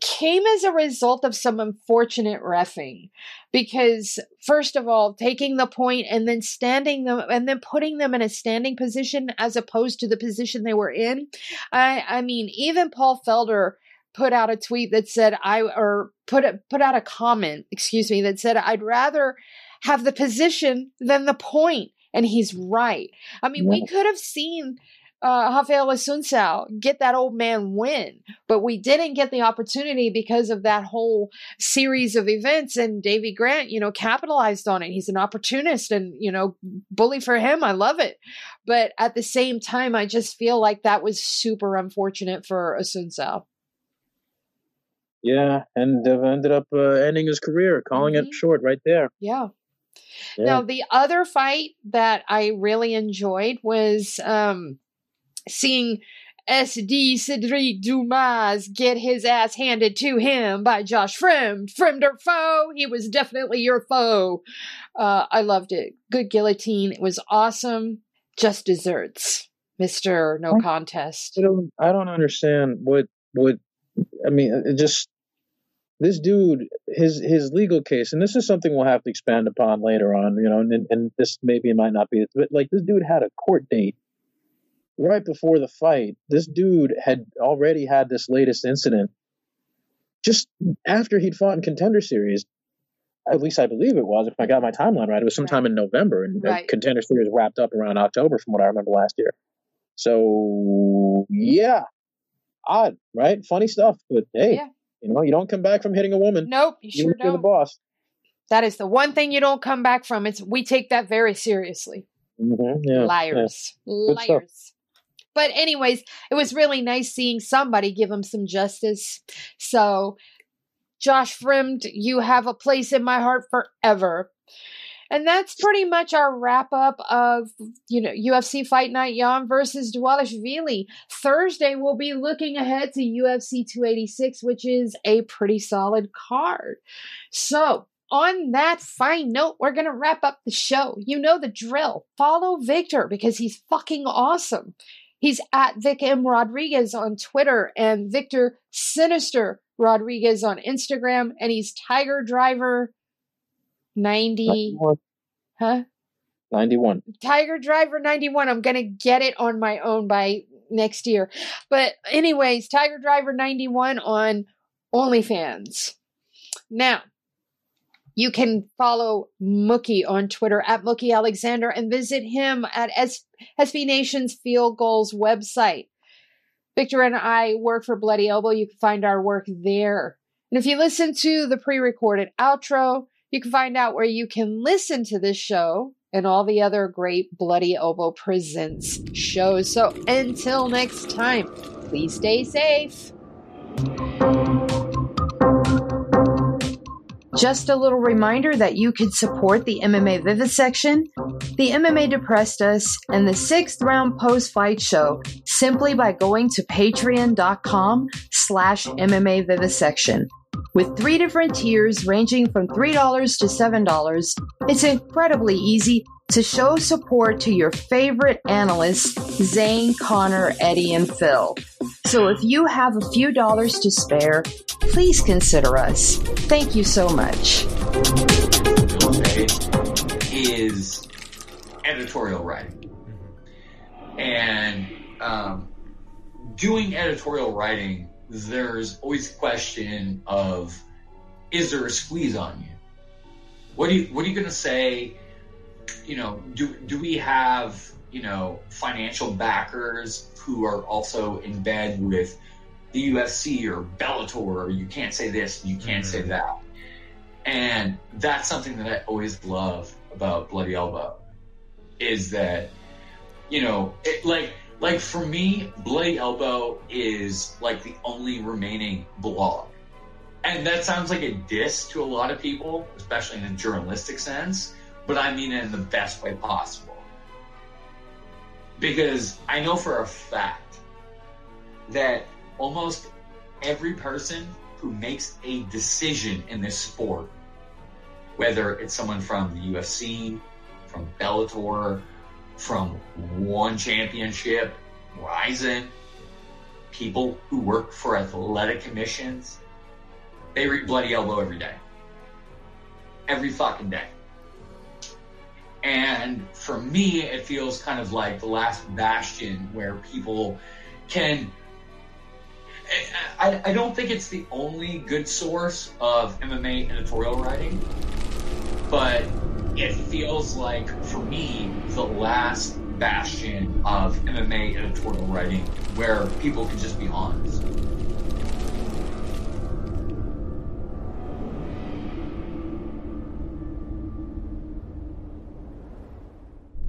came as a result of some unfortunate refing because first of all taking the point and then standing them and then putting them in a standing position as opposed to the position they were in i i mean even paul felder put out a tweet that said I or put a, put out a comment, excuse me, that said I'd rather have the position than the point, and he's right. I mean, yeah. we could have seen uh, Rafael Assunção get that old man win, but we didn't get the opportunity because of that whole series of events. And Davey Grant, you know, capitalized on it. He's an opportunist, and you know, bully for him. I love it, but at the same time, I just feel like that was super unfortunate for Assunção. Yeah, and uh, ended up uh, ending his career, calling mm-hmm. it short right there. Yeah. yeah. Now the other fight that I really enjoyed was um, seeing Sedriques Dumas get his ass handed to him by Josh Fremd. Fremd or foe? He was definitely your foe. Uh, I loved it. Good guillotine. It was awesome. Just desserts, Mister No Contest. I don't. I don't understand what what. I mean, it just this dude, his his legal case, and this is something we'll have to expand upon later on, you know, and, and this maybe might not be, but like this dude had a court date right before the fight. This dude had already had this latest incident just after he'd fought in contender series. At least I believe it was, if I got my timeline right. It was sometime right. in November, and right. contender series wrapped up around October, from what I remember last year. So yeah, odd, right? Funny stuff, but hey. Yeah you know, you don't come back from hitting a woman. Nope, you sure don't. the boss. That is the one thing you don't come back from. It's we take that very seriously. Mm-hmm, yeah, Liars, yeah. liars. But anyways, it was really nice seeing somebody give him some justice. So, Josh Fremd, you have a place in my heart forever. And that's pretty much our wrap up of, you know, UFC Fight Night Yan versus Dvalishvili. Thursday, we'll be looking ahead to UFC 286, which is a pretty solid card. So, on that fine note, we're going to wrap up the show. You know the drill. Follow Victor because he's fucking awesome. He's at Vic M. Rodriguez on Twitter and Victor Sinister Rodriguez on Instagram, and he's Tiger Driver 90 91. huh 91 tiger driver 91 i'm gonna get it on my own by next year but anyways tiger driver 91 on onlyfans now You can follow Mookie on Twitter at Mookie Alexander and visit him at S- SB Nation's Field Gulls website. Victor and I work for Bloody Elbow. You can find our work there. And if you listen to the pre recorded outro, you can find out where you can listen to this show and all the other great Bloody Elbow Presents shows. So until next time, please stay safe. Just a little reminder that you could support the MMA Vivisection, the MMA Depressed Us, and the sixth round post fight show simply by going to patreon.com slash MMA Vivisection. With three different tiers ranging from $3 to $7, it's incredibly easy to show support to your favorite analysts, Zane, Connor, Eddie, and Phil. So if you have a few dollars to spare, please consider us. Thank you so much. Is editorial writing. And um, doing editorial writing, there's always a question of is there a squeeze on you? What, do you, what are you going to say? you know, do do we have you know financial backers who are also in bed with the UFC or Bellator? Or you can't say this, you can't mm-hmm. say that, and that's something that I always love about Bloody Elbow is that you know it, like like for me bloody elbow is like the only remaining blog and that sounds like a diss to a lot of people especially in a journalistic sense but I mean it in the best way possible. Because I know for a fact that almost every person who makes a decision in this sport, whether it's someone from the UFC, from Bellator, from one championship, Rizin, people who work for athletic commissions, they read Bloody Elbow every day. Every fucking day. And for me, it feels kind of like the last bastion where people can. I, I don't think it's the only good source of MMA editorial writing, but it feels like, for me, the last bastion of MMA editorial writing where people can just be honest.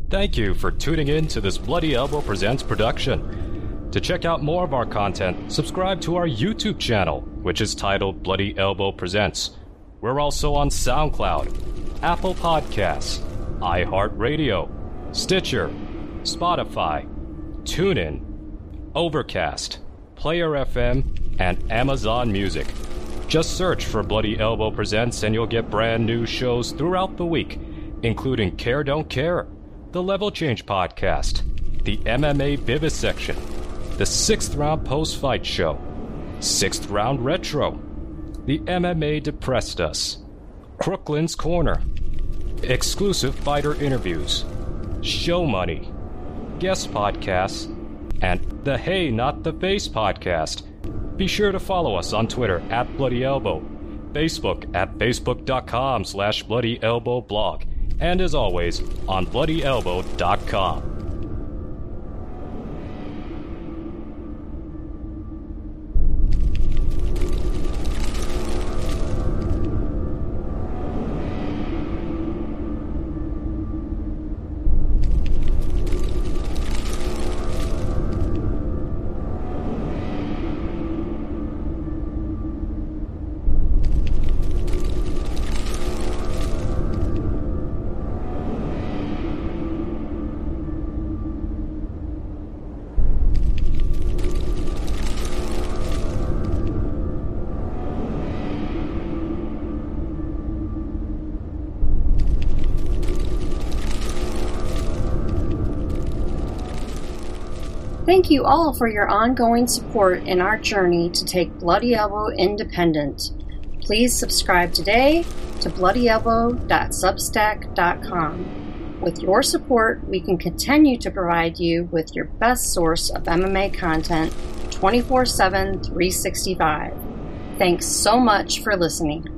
Thank you for tuning in to this Bloody Elbow Presents production. To check out more of our content, subscribe to our YouTube channel, which is titled Bloody Elbow Presents. We're also on SoundCloud, Apple Podcasts, iHeartRadio, Stitcher, Spotify, TuneIn, Overcast, Player FM, and Amazon Music. Just search for Bloody Elbow Presents and you'll get brand new shows throughout the week, including Care Don't Care the Level Change Podcast, the MMA Vivisection, the Sixth Round Post Fight Show, Sixth Round Retro, the MMA Depressed Us, Crooklyn's Corner, exclusive fighter interviews, show money, guest podcasts, and the Hey Not the Face podcast. Be sure to follow us on Twitter at Bloody Elbow, Facebook at facebook.com slash Bloody Elbow blog, and as always, on bloodyelbow.com. Thank you all for your ongoing support in our journey to take Bloody Elbow independent. Please subscribe today to bloodyelbow.substack.com. With your support, we can continue to provide you with your best source of MMA content 24 7, 365. Thanks so much for listening.